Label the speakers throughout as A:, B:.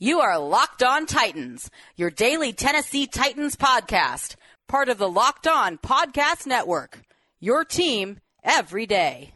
A: You are Locked On Titans, your daily Tennessee Titans podcast, part of the Locked On Podcast Network. Your team every day.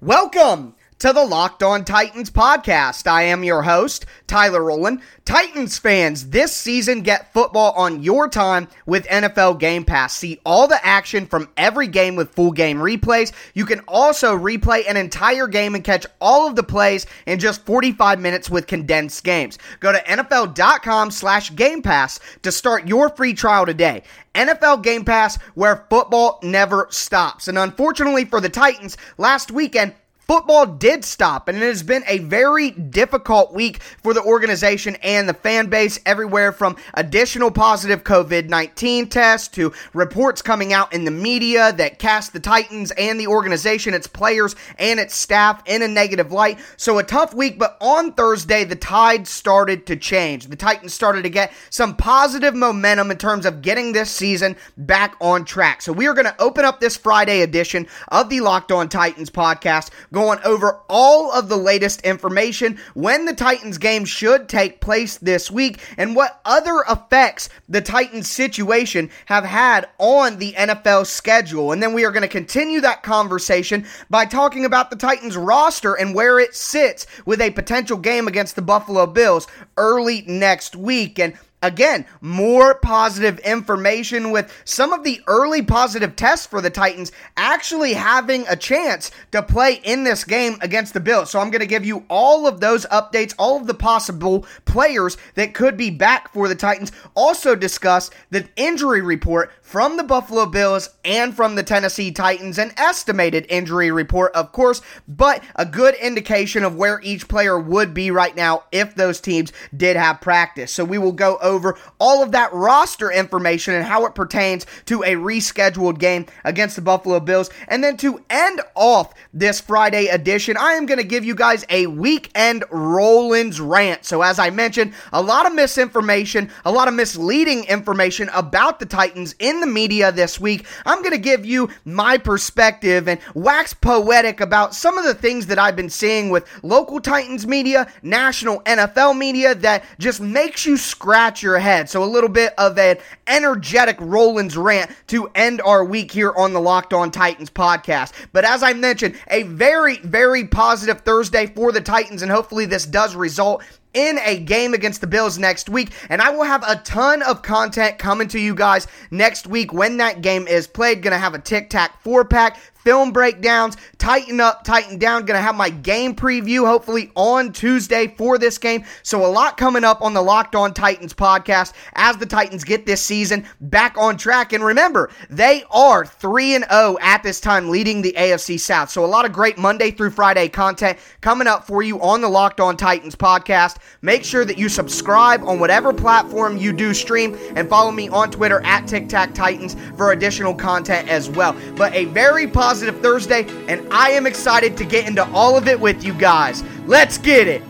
B: Welcome to the Locked On Titans podcast. I am your host, Tyler Rowland. Titans fans, this season get football on your time with NFL Game Pass. See all the action from every game with full game replays. You can also replay an entire game and catch all of the plays in just 45 minutes with condensed games. Go to NFL.com slash Game Pass to start your free trial today. NFL Game Pass, where football never stops. And unfortunately for the Titans, last weekend, Football did stop, and it has been a very difficult week for the organization and the fan base, everywhere from additional positive COVID 19 tests to reports coming out in the media that cast the Titans and the organization, its players, and its staff in a negative light. So, a tough week, but on Thursday, the tide started to change. The Titans started to get some positive momentum in terms of getting this season back on track. So, we are going to open up this Friday edition of the Locked On Titans podcast going over all of the latest information, when the Titans game should take place this week, and what other effects the Titans situation have had on the NFL schedule. And then we are going to continue that conversation by talking about the Titans roster and where it sits with a potential game against the Buffalo Bills early next week. And Again, more positive information with some of the early positive tests for the Titans actually having a chance to play in this game against the Bills. So I'm going to give you all of those updates, all of the possible players that could be back for the Titans. Also discuss the injury report from the Buffalo Bills and from the Tennessee Titans, an estimated injury report, of course, but a good indication of where each player would be right now if those teams did have practice. So we will go over over all of that roster information and how it pertains to a rescheduled game against the Buffalo Bills. And then to end off this Friday edition, I am going to give you guys a weekend Rowland's rant. So, as I mentioned, a lot of misinformation, a lot of misleading information about the Titans in the media this week. I'm going to give you my perspective and wax poetic about some of the things that I've been seeing with local Titans media, national NFL media that just makes you scratch your head. So a little bit of an energetic Rowland's rant to end our week here on the Locked On Titans podcast. But as I mentioned, a very, very positive Thursday for the Titans, and hopefully this does result in a game against the Bills next week. And I will have a ton of content coming to you guys next week when that game is played. Gonna have a tic tac four pack film breakdowns, tighten up, tighten down. Gonna have my game preview hopefully on Tuesday for this game. So a lot coming up on the Locked On Titans podcast as the Titans get this season back on track. And remember, they are 3 and 0 at this time leading the AFC South. So a lot of great Monday through Friday content coming up for you on the Locked On Titans podcast. Make sure that you subscribe on whatever platform you do stream and follow me on Twitter at Tic Tac Titans for additional content as well. But a very positive Thursday, and I am excited to get into all of it with you guys. Let's get it.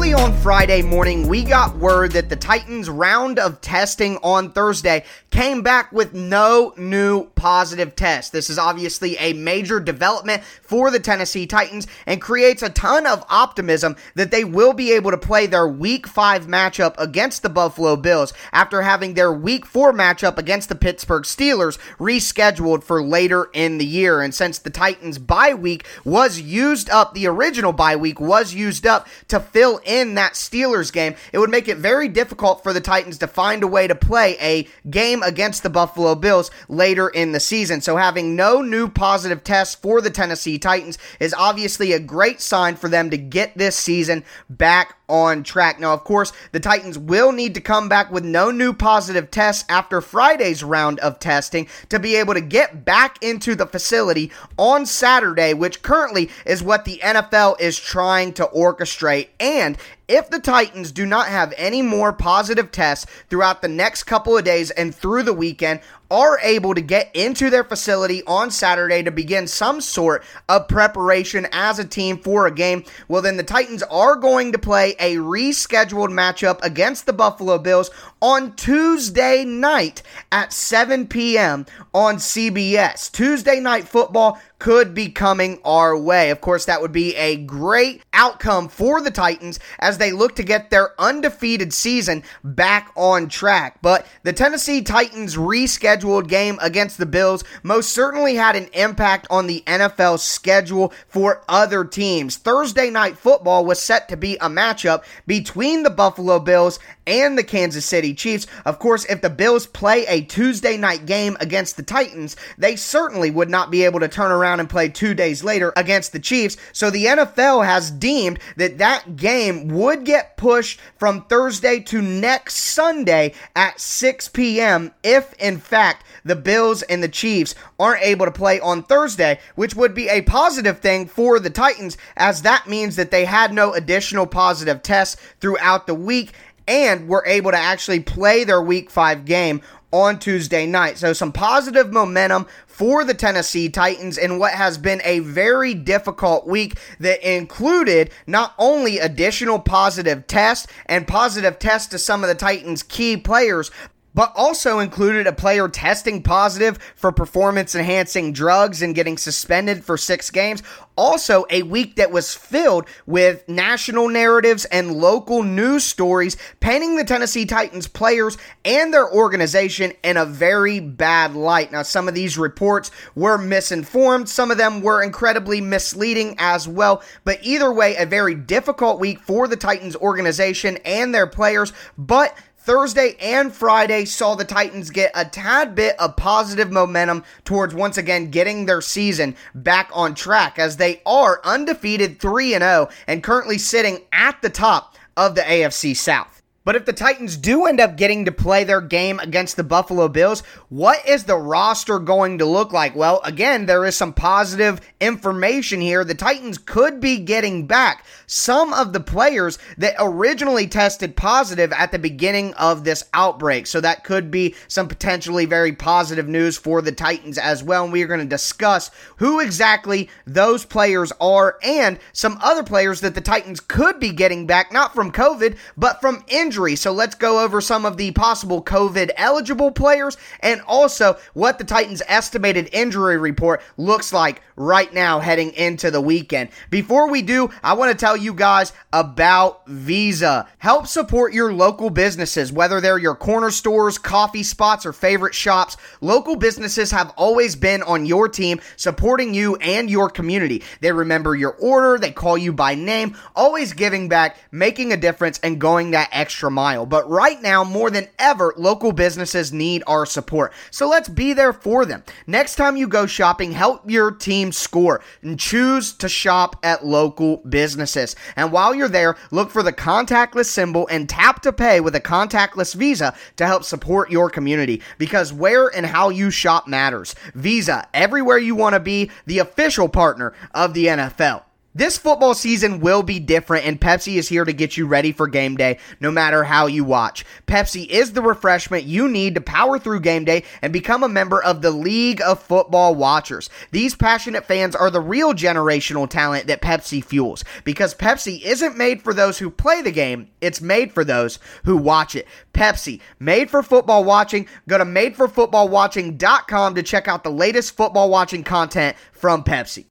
B: On Friday morning, we got word that the Titans' round of testing on Thursday came back with no new positive tests. This is obviously a major development for the Tennessee Titans and creates a ton of optimism that they will be able to play their Week 5 matchup against the Buffalo Bills after having their Week 4 matchup against the Pittsburgh Steelers rescheduled for later in the year. And since the Titans' bye week was used up, the original bye week was used up to fill that Steelers game, it would make it very difficult for the Titans to find a way to play a game against the Buffalo Bills later in the season. So having no new positive tests for the Tennessee Titans is obviously a great sign for them to get this season back on track. Now, of course, the Titans will need to come back with no new positive tests after Friday's round of testing to be able to get back into the facility on Saturday, which currently is what the NFL is trying to orchestrate. And if the Titans do not have any more positive tests throughout the next couple of days and through the weekend, are able to get into their facility on Saturday to begin some sort of preparation as a team for a game, well, then the Titans are going to play a rescheduled matchup against the Buffalo Bills on Tuesday night at 7 p.m. on CBS. Tuesday night football could be coming our way. Of course, that would be a great outcome for the Titans as they look to get their undefeated season back on track. But the Tennessee Titans rescheduled game against the Bills most certainly had an impact on the NFL schedule for other teams. Thursday night football was set to be a matchup between the Buffalo Bills and the Kansas City Chiefs. Of course, if the Bills play a Tuesday night game against the Titans, they certainly would not be able to turn around and play two days later against the Chiefs. So the NFL has deemed that that game would get pushed from Thursday to next Sunday at 6 p.m. if, in fact, the Bills and the Chiefs aren't able to play on Thursday, which would be a positive thing for the Titans, as that means that they had no additional positive tests throughout the week and were able to actually play their week five game on Tuesday night. So, some positive momentum for the Tennessee Titans in what has been a very difficult week that included not only additional positive tests and positive tests to some of the Titans' key players, but also included a player testing positive for performance enhancing drugs and getting suspended for six games. Also, a week that was filled with national narratives and local news stories painting the Tennessee Titans players and their organization in a very bad light. Now, some of these reports were misinformed, some of them were incredibly misleading as well. But either way, a very difficult week for the Titans organization and their players. But Thursday and Friday saw the Titans get a tad bit of positive momentum towards once again getting their season back on track as they are undefeated 3 0 and currently sitting at the top of the AFC South. But if the Titans do end up getting to play their game against the Buffalo Bills, what is the roster going to look like? Well, again, there is some positive information here. The Titans could be getting back some of the players that originally tested positive at the beginning of this outbreak. So that could be some potentially very positive news for the Titans as well. And we are going to discuss who exactly those players are and some other players that the Titans could be getting back, not from COVID, but from injury injury. So let's go over some of the possible COVID eligible players and also what the Titans' estimated injury report looks like right now heading into the weekend. Before we do, I want to tell you guys about Visa. Help support your local businesses, whether they're your corner stores, coffee spots, or favorite shops. Local businesses have always been on your team, supporting you and your community. They remember your order, they call you by name, always giving back, making a difference, and going that extra mile. But right now, more than ever, local businesses need our support. So let's be there for them. Next time you go shopping, help your team score and choose to shop at local businesses. And while you're there, look for the contactless symbol and tap to pay with a contactless Visa to help support your community because where and how you shop matters. Visa, everywhere you want to be, the official partner of the NFL. This football season will be different, and Pepsi is here to get you ready for game day no matter how you watch. Pepsi is the refreshment you need to power through game day and become a member of the League of Football Watchers. These passionate fans are the real generational talent that Pepsi fuels because Pepsi isn't made for those who play the game, it's made for those who watch it. Pepsi, made for football watching. Go to madeforfootballwatching.com to check out the latest football watching content from Pepsi.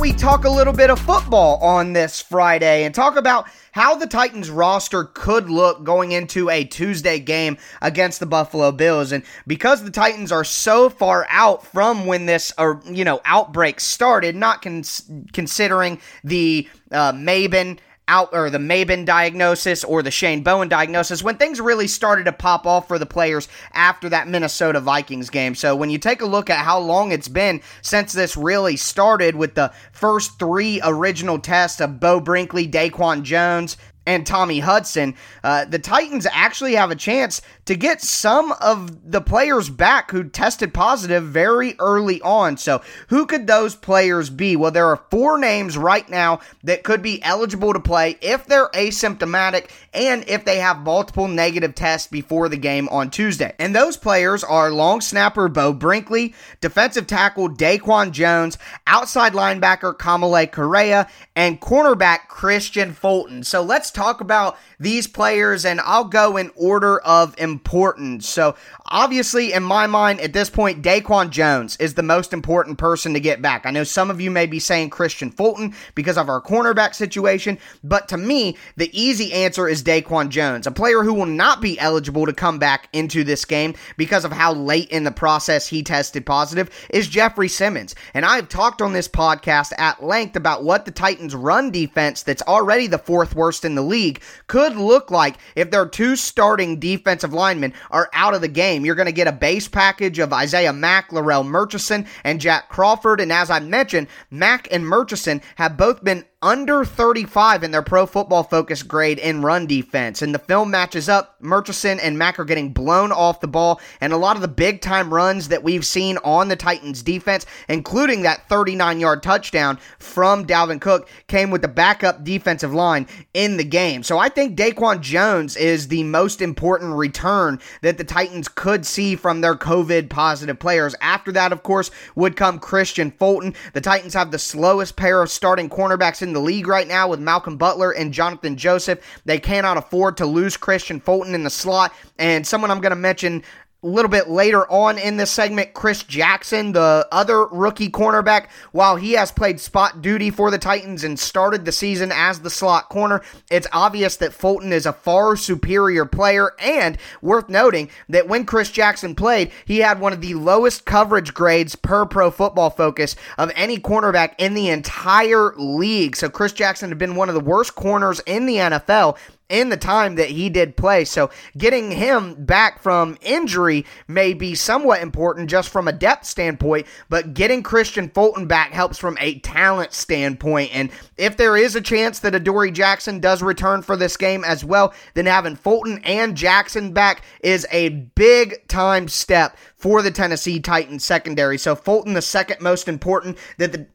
B: We talk a little bit of football on this Friday and talk about how the Titans roster could look going into a Tuesday game against the Buffalo Bills. And because the Titans are so far out from when this, or you know, outbreak started, not cons- considering the uh, out or the Maben diagnosis or the Shane Bowen diagnosis when things really started to pop off for the players after that Minnesota Vikings game. So when you take a look at how long it's been since this really started with the first three original tests of Beau Brinkley, Daquan Jones, and Tommy Hudson, uh, the Titans actually have a chance to get some of the players back who tested positive very early on. So, who could those players be? Well, there are four names right now that could be eligible to play if they're asymptomatic and if they have multiple negative tests before the game on Tuesday. And those players are long snapper Beau Brinkley, defensive tackle Daquan Jones, outside linebacker Kamalei Correa, and cornerback Kristian Fulton. So, let's talk about these players, and I'll go in order of importance. So, obviously, in my mind, at this point, Daquan Jones is the most important person to get back. I know some of you may be saying Kristian Fulton because of our cornerback situation, but to me, the easy answer is Daquan Jones, a player who will not be eligible to come back into this game because of how late in the process he tested positive, is Jeffrey Simmons. And I've talked on this podcast at length about what the Titans' run defense, that's already the fourth worst in the league, could look like if their two starting defensive linemen are out of the game. You're going to get a base package of Isaiah Mack, Larrell Murchison, and Jack Crawford. And as I mentioned, Mack and Murchison have both been under 35 in their pro football focus grade in run defense. And the film matches up. Murchison and Mack are getting blown off the ball, and a lot of the big time runs that we've seen on the Titans defense, including that 39 yard touchdown from Dalvin Cook, came with the backup defensive line in the game. So I think Daquan Jones is the most important return that the Titans could see from their COVID positive players. After that, of course, would come Kristian Fulton. The Titans have the slowest pair of starting cornerbacks in in the league right now with Malcolm Butler and Johnathan Joseph. They cannot afford to lose Kristian Fulton in the slot. And someone I'm going to mention a little bit later on in this segment, Chris Jackson, the other rookie cornerback, while he has played spot duty for the Titans and started the season as the slot corner, it's obvious that Fulton is a far superior player. And worth noting that when Chris Jackson played, he had one of the lowest coverage grades per pro football focus of any cornerback in the entire league. So Chris Jackson had been one of the worst corners in the NFL in the time that he did play. So getting him back from injury may be somewhat important just from a depth standpoint, but getting Kristian Fulton back helps from a talent standpoint. And if there is a chance that Adoree Jackson does return for this game as well, then having Fulton and Jackson back is a big time step for the Tennessee Titans secondary. So Fulton, the second most important that the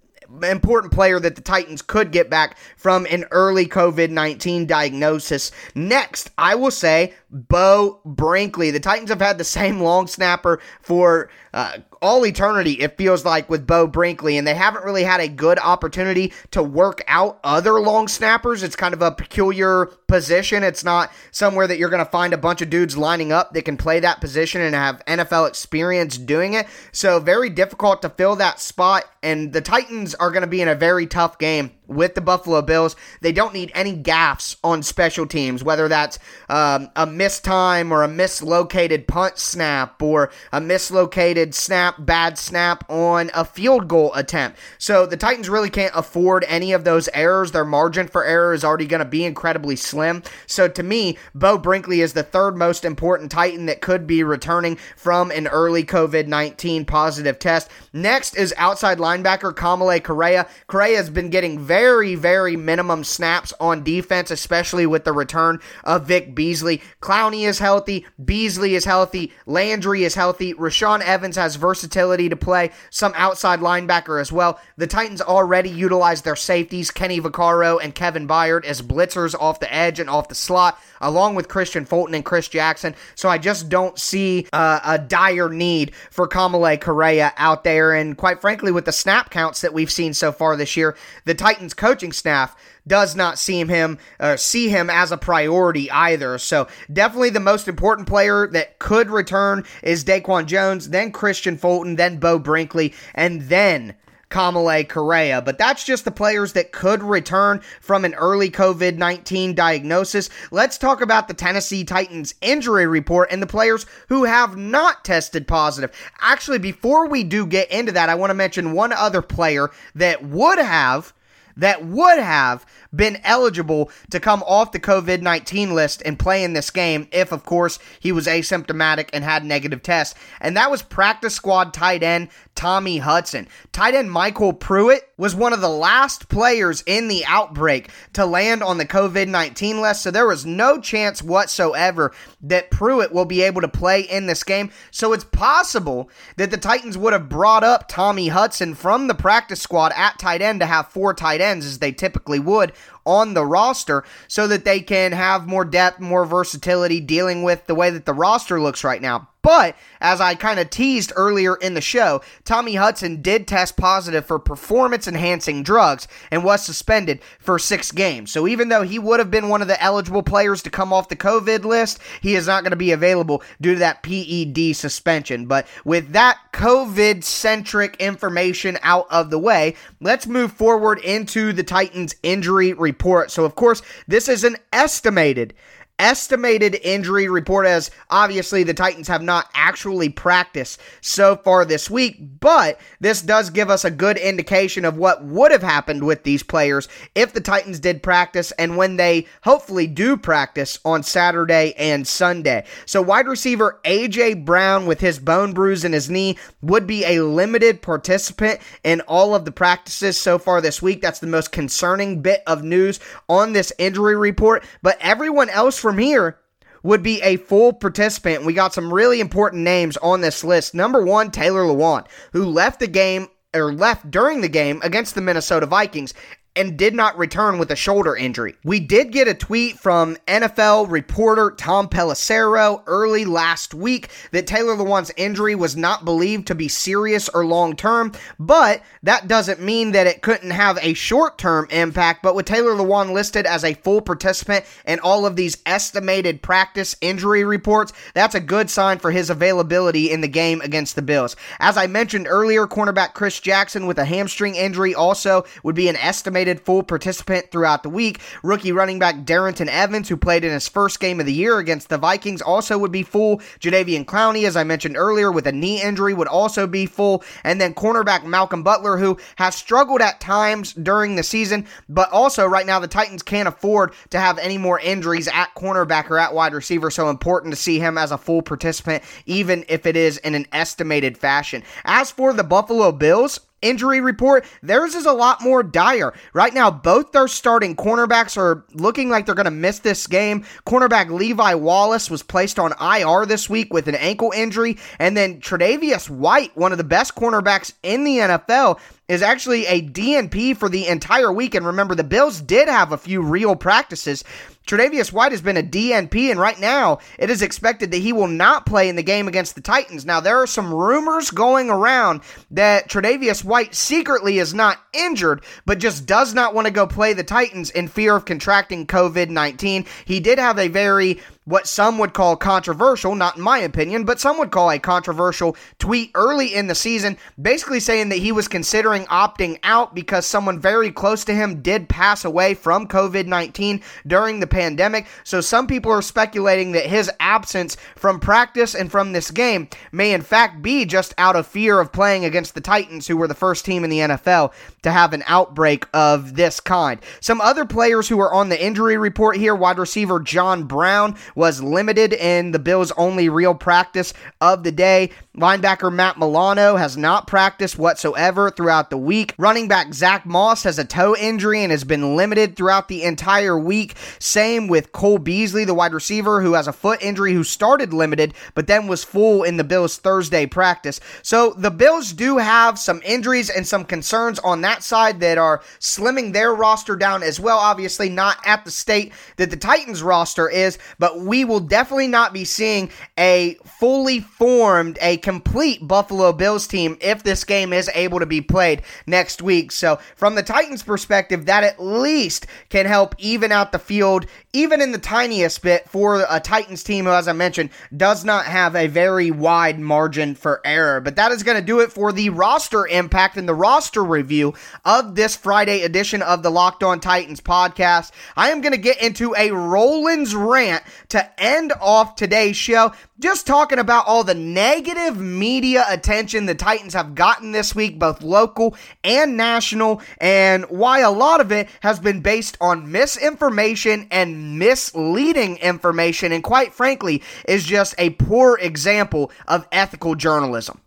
B: important player that the Titans could get back from an early COVID 19 diagnosis. Next, I will say Beau Brinkley. The Titans have had the same long snapper for uh, all eternity, it feels like, with Beau Brinkley, and they haven't really had a good opportunity to work out other long snappers. It's kind of a peculiar position. It's not somewhere that you're going to find a bunch of dudes lining up that can play that position and have NFL experience doing it. So, very difficult to fill that spot, and the Titans are going to be in a very tough game with the Buffalo Bills. They don't need any gaffes on special teams, whether that's um, a missed time or a mislocated punt snap or a mislocated snap, bad snap on a field goal attempt. So the Titans really can't afford any of those errors. Their margin for error is already going to be incredibly slim. So to me, Beau Brinkley is the third most important Titan that could be returning from an early COVID 19 positive test. Next is outside linebacker Kamalei Correa. Correa has been getting very, very minimum snaps on defense, especially with the return of Vic Beasley. Clowney is healthy. Beasley is healthy. Landry is healthy. Rashaan Evans has versatility to play, some outside linebacker as well. The Titans already utilize their safeties, Kenny Vaccaro and Kevin Byard, as blitzers off the edge and off the slot, along with Kristian Fulton and Chris Jackson. So I just don't see uh, a dire need for Kamalei Correa out there. And quite frankly, with the snap counts that we've seen so far this year, the Titans coaching staff does not see him uh, see him as a priority either. So definitely the most important player that could return is Daquan Jones, then Kristian Fulton, then Beau Brinkley, and then Kamalei Correa. But that's just the players that could return from an early COVID 19 diagnosis. Let's talk about the Tennessee Titans injury report and the players who have not tested positive. Actually, before we do get into that, I want to mention one other player that would have that would have been eligible to come off the COVID 19 list and play in this game if, of course, he was asymptomatic and had negative tests. And that was practice squad tight end Tommy Hudson. Tight end MyCole Pruitt was one of the last players in the outbreak to land on the COVID 19 list, so there was no chance whatsoever that Pruitt will be able to play in this game. So it's possible that the Titans would have brought up Tommy Hudson from the practice squad at tight end to have four tight ends as they typically would on the roster so that they can have more depth, more versatility dealing with the way that the roster looks right now. But as I kind of teased earlier in the show, Tommy Hudson did test positive for performance enhancing drugs and was suspended for six games. So even though he would have been one of the eligible players to come off the COVID list, he is not going to be available due to that PED suspension. But with that COVID centric information out of the way, let's move forward into the Titans injury report. So, of course, this is an estimated estimated injury report as obviously the Titans have not actually practiced so far this week, but this does give us a good indication of what would have happened with these players if the Titans did practice and when they hopefully do practice on Saturday and Sunday. So wide receiver AJ Brown with his bone bruise in his knee would be a limited participant in all of the practices so far this week. That's the most concerning bit of news on this injury report, but everyone else from here would be a full participant. We got some really important names on this list. Number one, Taylor Lewan, who left the game or left during the game against the Minnesota Vikings and did not return with a shoulder injury. We did get a tweet from NFL reporter Tom Pelissero early last week that Taylor Lewan's injury was not believed to be serious or long term, but that doesn't mean that it couldn't have a short term impact. But with Taylor Lewan listed as a full participant in all of these estimated practice injury reports, that's a good sign for his availability in the game against the Bills. As I mentioned earlier, cornerback Chris Jackson with a hamstring injury also would be an estimated full participant throughout the week. Rookie running back Darrynton Evans, who played in his first game of the year against the Vikings, also would be full. Jadeveon Clowney, as I mentioned earlier, with a knee injury, would also be full. And then cornerback Malcolm Butler, who has struggled at times during the season, but also right now the Titans can't afford to have any more injuries at cornerback or at wide receiver. So important to see him as a full participant, even if it is in an estimated fashion. As for the Buffalo Bills, injury report, theirs is a lot more dire. Right now, both their starting cornerbacks are looking like they're going to miss this game. Cornerback Levi Wallace was placed on IR this week with an ankle injury, and then Tre'Davious White, one of the best cornerbacks in the NFL, is actually a DNP for the entire week. And remember, the Bills did have a few real practices. Tre'Davious White has been a DNP, and right now it is expected that he will not play in the game against the Titans. Now, there are some rumors going around that Tre'Davious White secretly is not injured, but just does not want to go play the Titans in fear of contracting COVID 19. He did have a very what some would call controversial, not in my opinion, but some would call a controversial tweet early in the season, basically saying that he was considering opting out because someone very close to him did pass away from COVID 19 during the pandemic. So some people are speculating that his absence from practice and from this game may in fact be just out of fear of playing against the Titans, who were the first team in the NFL to have an outbreak of this kind. Some other players who are on the injury report here wide receiver John Brown was limited in the Bills' only real practice of the day. Linebacker Matt Milano has not practiced whatsoever throughout the week. Running back Zach Moss has a toe injury and has been limited throughout the entire week. Same with Cole Beasley, the wide receiver, who has a foot injury, who started limited but then was full in the Bills' Thursday practice. So the Bills do have some injuries and some concerns on that side that are slimming their roster down as well. Obviously, not at the state that the Titans roster is, but we will definitely not be seeing a fully formed, a complete Buffalo Bills team if this game is able to be played next week. So, from the Titans' perspective, that at least can help even out the field, even in the tiniest bit, for a Titans team who, as I mentioned, does not have a very wide margin for error. But that is going to do it for the roster impact and the roster review of this Friday edition of the Locked On Titans podcast. I am going to get into a Rowland's rant to end off today's show just talking about all the negative of media attention the Titans have gotten this week, both local and national, and why a lot of it has been based on misinformation and misleading information, and quite frankly, is just a poor example of ethical journalism.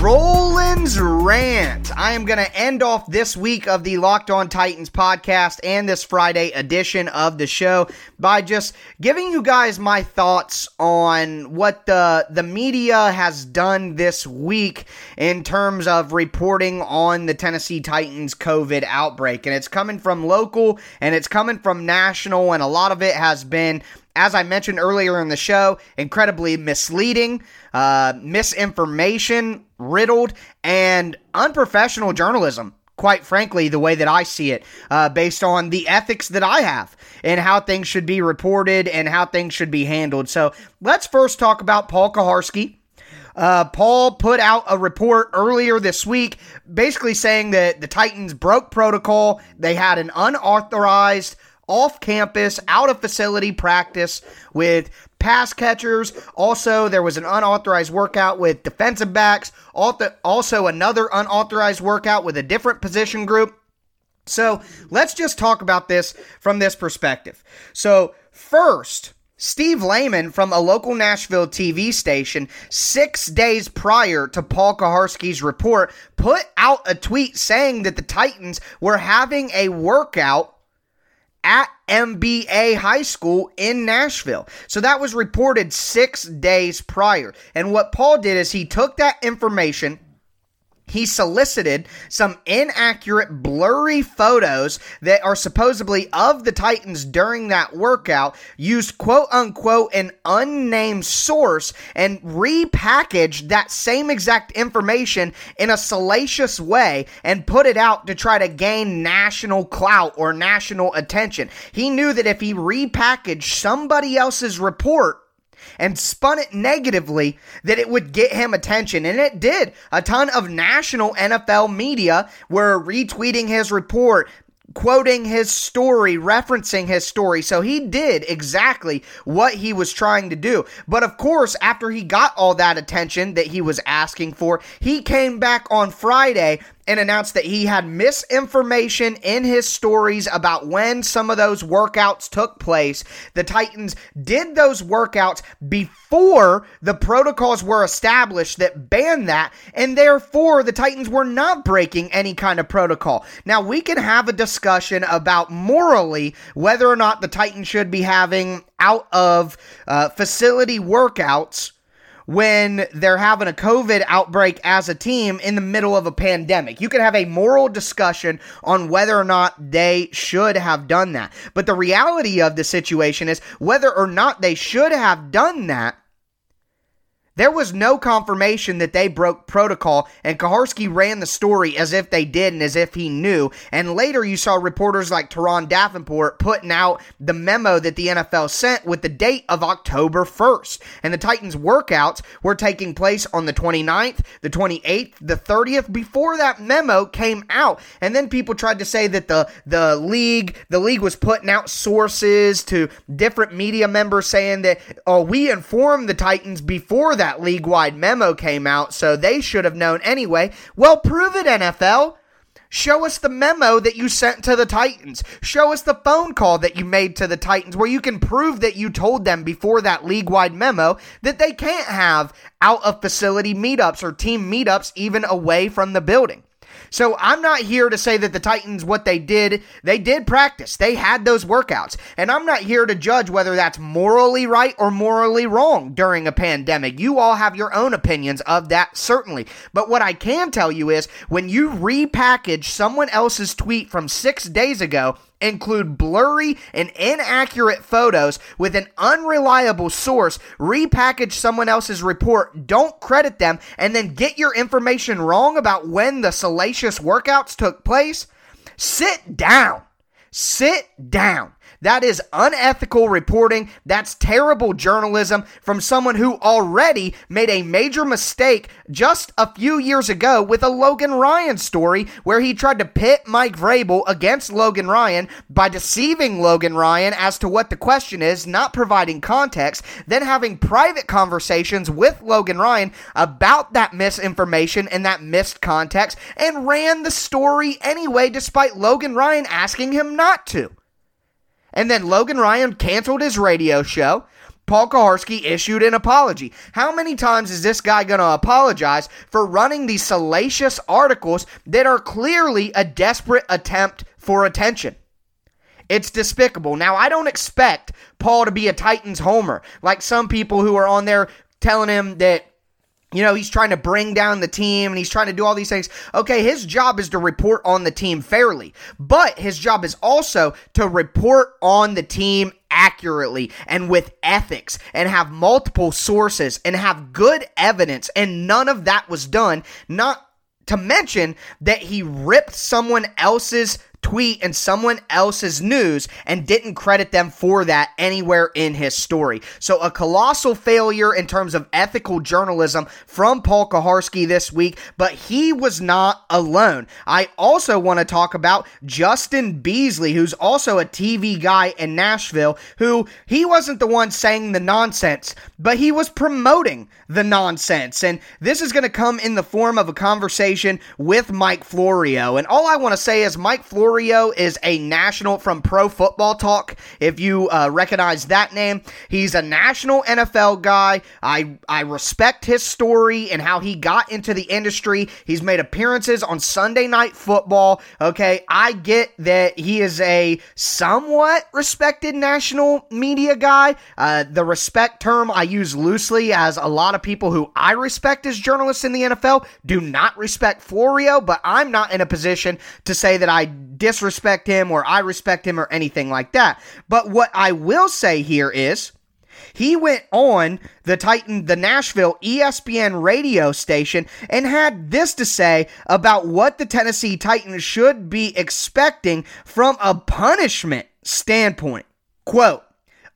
B: Rowland's Rant. I am going to end off this week of the Locked On Titans podcast and this Friday edition of the show by just giving you guys my thoughts on what the the media has done this week in terms of reporting on the Tennessee Titans COVID outbreak. And it's coming from local and it's coming from national and a lot of it has been as I mentioned earlier in the show, incredibly misleading, uh, misinformation riddled, and unprofessional journalism. Quite frankly, the way that I see it, uh, based on the ethics that I have and how things should be reported and how things should be handled. So let's first talk about Paul Kuharsky. Uh, Paul put out a report earlier this week basically saying that the Titans broke protocol. They had an unauthorized off campus, out of facility practice with pass catchers. Also, there was an unauthorized workout with defensive backs. Also, another unauthorized workout with a different position group. So, let's just talk about this from this perspective. So, first, Steve Lehman from a local Nashville TV station, six days prior to Paul Kuharsky's report, put out a tweet saying that the Titans were having a workout at MBA High School in Nashville. So that was reported six days prior. And what Paul did is he took that information he solicited some inaccurate, blurry photos that are supposedly of the Titans during that workout, used quote unquote an unnamed source, and repackaged that same exact information in a salacious way and put it out to try to gain national clout or national attention. He knew that if he repackaged somebody else's report, and spun it negatively that it would get him attention. And it did. A ton of national NFL media were retweeting his report, quoting his story, referencing his story. So he did exactly what he was trying to do. But of course, after he got all that attention that he was asking for, he came back on Friday and announced that he had misinformation in his stories about when some of those workouts took place. The Titans did those workouts before the protocols were established that banned that, and therefore the Titans were not breaking any kind of protocol. Now, we can have a discussion about morally whether or not the Titans should be having out of uh, facility workouts when they're having a COVID outbreak as a team in the middle of a pandemic. You can have a moral discussion on whether or not they should have done that. But the reality of the situation is whether or not they should have done that there was no confirmation that they broke protocol, and Kuharsky ran the story as if they did and as if he knew. And later, you saw reporters like Turron Davenport putting out the memo that the NFL sent with the date of October 1st. And the Titans' workouts were taking place on the 29th, the 28th, the 30th, before that memo came out. And then people tried to say that the, the league, the league was putting out sources to different media members saying that, oh, we informed the Titans before that that league wide memo came out, so they should have known anyway. Well, prove it, NFL. Show us the memo that you sent to the Titans. Show us the phone call that you made to the Titans where you can prove that you told them before that league wide memo that they can't have out of facility meetups or team meetups even away from the building. So I'm not here to say that the Titans, what they did, they did practice. They had those workouts. And I'm not here to judge whether that's morally right or morally wrong during a pandemic. You all have your own opinions of that, certainly. But what I can tell you is when you repackage someone else's tweet from six days ago include blurry and inaccurate photos with an unreliable source, repackage someone else's report, don't credit them, and then get your information wrong about when the salacious workouts took place, sit down. Sit down. That is unethical reporting. That's terrible journalism from someone who already made a major mistake just a few years ago with a Logan Ryan story where he tried to pit Mike Vrabel against Logan Ryan by deceiving Logan Ryan as to what the question is, not providing context, then having private conversations with Logan Ryan about that misinformation and that missed context and ran the story anyway despite Logan Ryan asking him not to. And then Logan Ryan canceled his radio show. Paul Kuharsky issued an apology. How many times is this guy going to apologize for running these salacious articles that are clearly a desperate attempt for attention? It's despicable. Now, I don't expect Paul to be a Titans homer like some people who are on there telling him that you know, he's trying to bring down the team and he's trying to do all these things. Okay, his job is to report on the team fairly, but his job is also to report on the team accurately and with ethics and have multiple sources and have good evidence. And none of that was done. Not to mention that he ripped someone else's tweet and someone else's news and didn't credit them for that anywhere in his story. So a colossal failure in terms of ethical journalism from Paul Kuharsky this week, but he was not alone. I also want to talk about Justin Beasley, who's also a TV guy in Nashville, who he wasn't the one saying the nonsense, but he was promoting the nonsense. And this is going to come in the form of a conversation with Mike Florio. And all I want to say is Mike Florio Florio is a national from Pro Football Talk. If you uh, recognize that name, he's a national NFL guy. I I respect his story and how he got into the industry. He's made appearances on Sunday Night Football. Okay, I get that he is a somewhat respected national media guy. Uh, the respect term I use loosely, as a lot of people who I respect as journalists in the NFL do not respect Florio, but I'm not in a position to say that I disrespect him or I respect him or anything like that. But what I will say here is he went on the Titan, the Nashville ESPN radio station and had this to say about what the Tennessee Titans should be expecting from a punishment standpoint. Quote,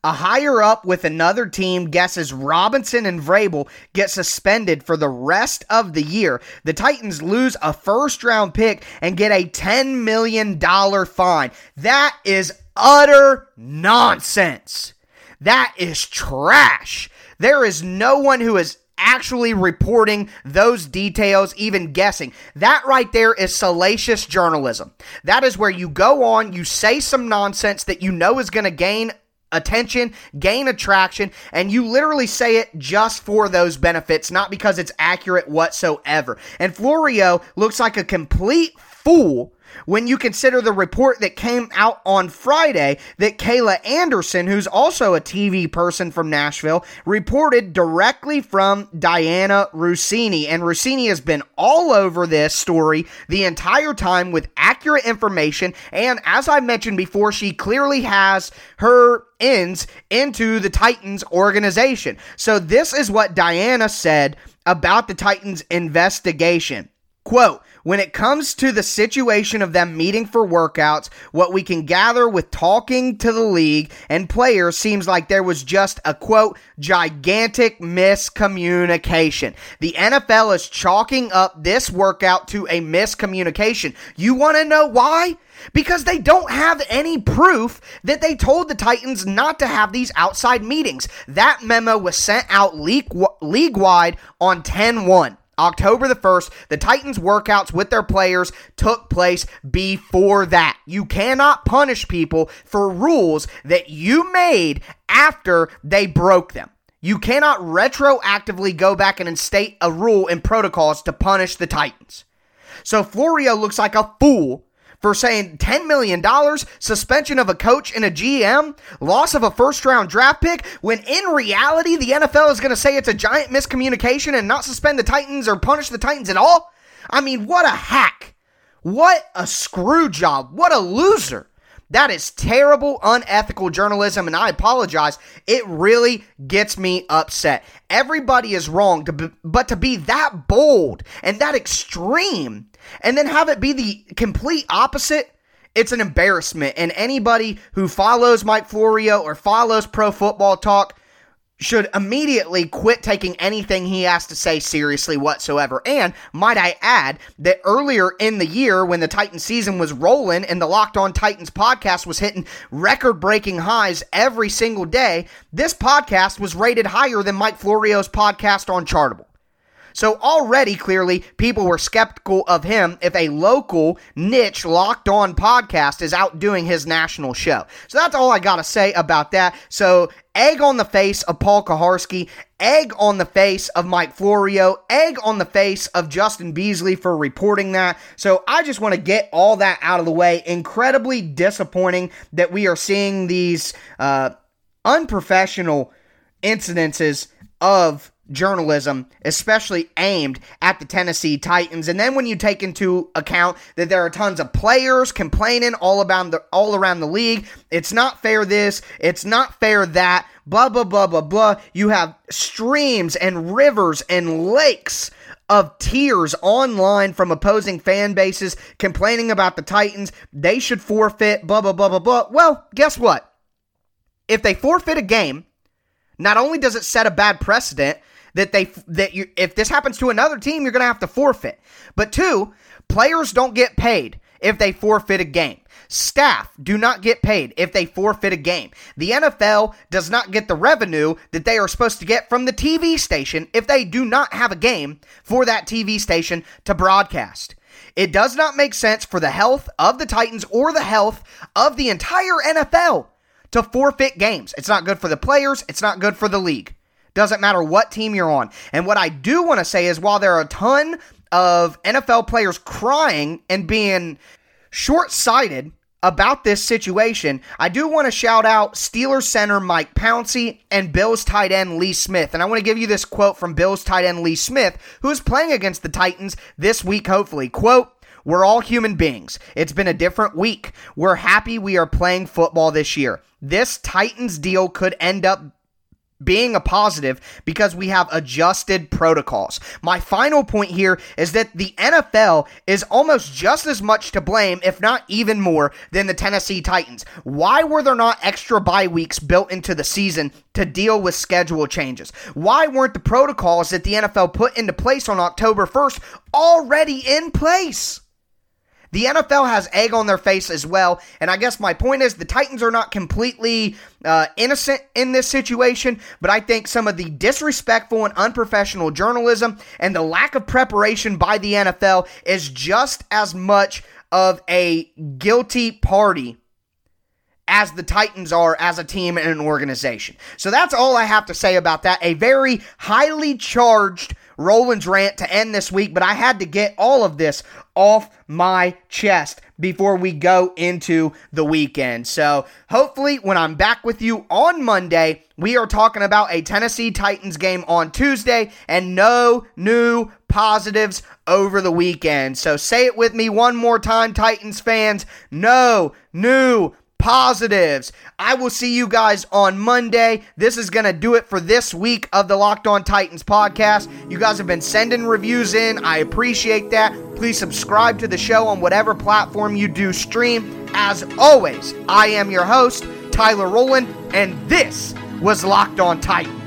B: a higher up with another team guesses Robinson and Vrabel get suspended for the rest of the year. The Titans lose a first round pick and get a $10 million fine. That is utter nonsense. That is trash. There is no one who is actually reporting those details, even guessing. That right there is salacious journalism. That is where you go on, you say some nonsense that you know is going to gain attention, gain attraction, and you literally say it just for those benefits, not because it's accurate whatsoever. And Florio looks like a complete fool when you consider the report that came out on Friday that Kayla Anderson, who's also a TV person from Nashville, reported directly from Dianna Russini. And Russini has been all over this story the entire time with accurate information. And as I mentioned before, she clearly has her ends into the Titans organization. So this is what Diana said about the Titans investigation. Quote, when it comes to the situation of them meeting for workouts, what we can gather with talking to the league and players seems like there was just a quote, gigantic miscommunication. The NFL is chalking up this workout to a miscommunication. You want to know why? Because they don't have any proof that they told the Titans not to have these outside meetings. That memo was sent out league wide on 10 1. October the 1st, the Titans workouts with their players took place before that. You cannot punish people for rules that you made after they broke them. You cannot retroactively go back and instate a rule and protocols to punish the Titans. So Florio looks like a fool for saying $10 million, suspension of a coach and a GM, loss of a first round draft pick, when in reality, the NFL is going to say it's a giant miscommunication and not suspend the Titans or punish the Titans at all? I mean, what a hack. What a screw job. What a loser. That is terrible, unethical journalism, and I apologize. It really gets me upset. Everybody is wrong, to be, but to be that bold and that extreme, and then have it be the complete opposite it's an embarrassment. And anybody who follows Mike Florio or follows Pro Football Talk should immediately quit taking anything he has to say seriously whatsoever. And might I add that earlier in the year, when the Titans season was rolling and the Locked On Titans podcast was hitting record breaking highs every single day, this podcast was rated higher than Mike Florio's podcast on Chartable. So already, clearly, people were skeptical of him if a local niche locked on podcast is outdoing his national show. So that's all I got to say about that. So egg on the face of Paul Kuharsky, egg on the face of Mike Florio, egg on the face of Justin Beasley for reporting that. So I just want to get all that out of the way. Incredibly disappointing that we are seeing these uh, unprofessional incidences of journalism, especially aimed at the Tennessee Titans. And then when you take into account that there are tons of players complaining all about the all around the league, it's not fair this, it's not fair that, blah blah blah blah blah. You have streams and rivers and lakes of tears online from opposing fan bases complaining about the Titans. They should forfeit, blah blah blah blah blah. Well, guess what? If they forfeit a game, not only does it set a bad precedent, that they that you if this happens to another team, you're going to have to forfeit. But two, players don't get paid if they forfeit a game. Staff do not get paid if they forfeit a game. The NFL does not get the revenue that they are supposed to get from the TV station if they do not have a game for that TV station to broadcast. It does not make sense for the health of the Titans or the health of the entire NFL to forfeit games. It's not good for the players, it's not good for the league. Doesn't matter what team you're on. And what I do want to say is while there are a ton of NFL players crying and being short sighted about this situation, I do want to shout out Steelers center Mike Pouncey and Bills tight end Lee Smith. And I want to give you this quote from Bills tight end Lee Smith, who is playing against the Titans this week, hopefully. Quote, we're all human beings. It's been a different week. We're happy we are playing football this year. This Titans deal could end up being a positive because we have adjusted protocols. My final point here is that the NFL is almost just as much to blame, if not even more, than the Tennessee Titans. Why were there not extra bye weeks built into the season to deal with schedule changes? Why weren't the protocols that the NFL put into place on October 1st already in place? The NFL has egg on their face as well. And I guess my point is the Titans are not completely uh, innocent in this situation, but I think some of the disrespectful and unprofessional journalism and the lack of preparation by the NFL is just as much of a guilty party as the Titans are as a team and an organization. So that's all I have to say about that. A very highly charged Rowland's rant to end this week, but I had to get all of this off my chest before we go into the weekend. So hopefully, when I'm back with you on Monday, we are talking about a Tennessee Titans game on Tuesday and no new positives over the weekend. So say it with me one more time, Titans fans. No new positives. I will see you guys on Monday. This is going to do it for this week of the Locked On Titans podcast. You guys have been sending reviews in. I appreciate that. Please subscribe to the show on whatever platform you do stream. As always, I am your host, Tyler Rowland, and this was Locked On Titans.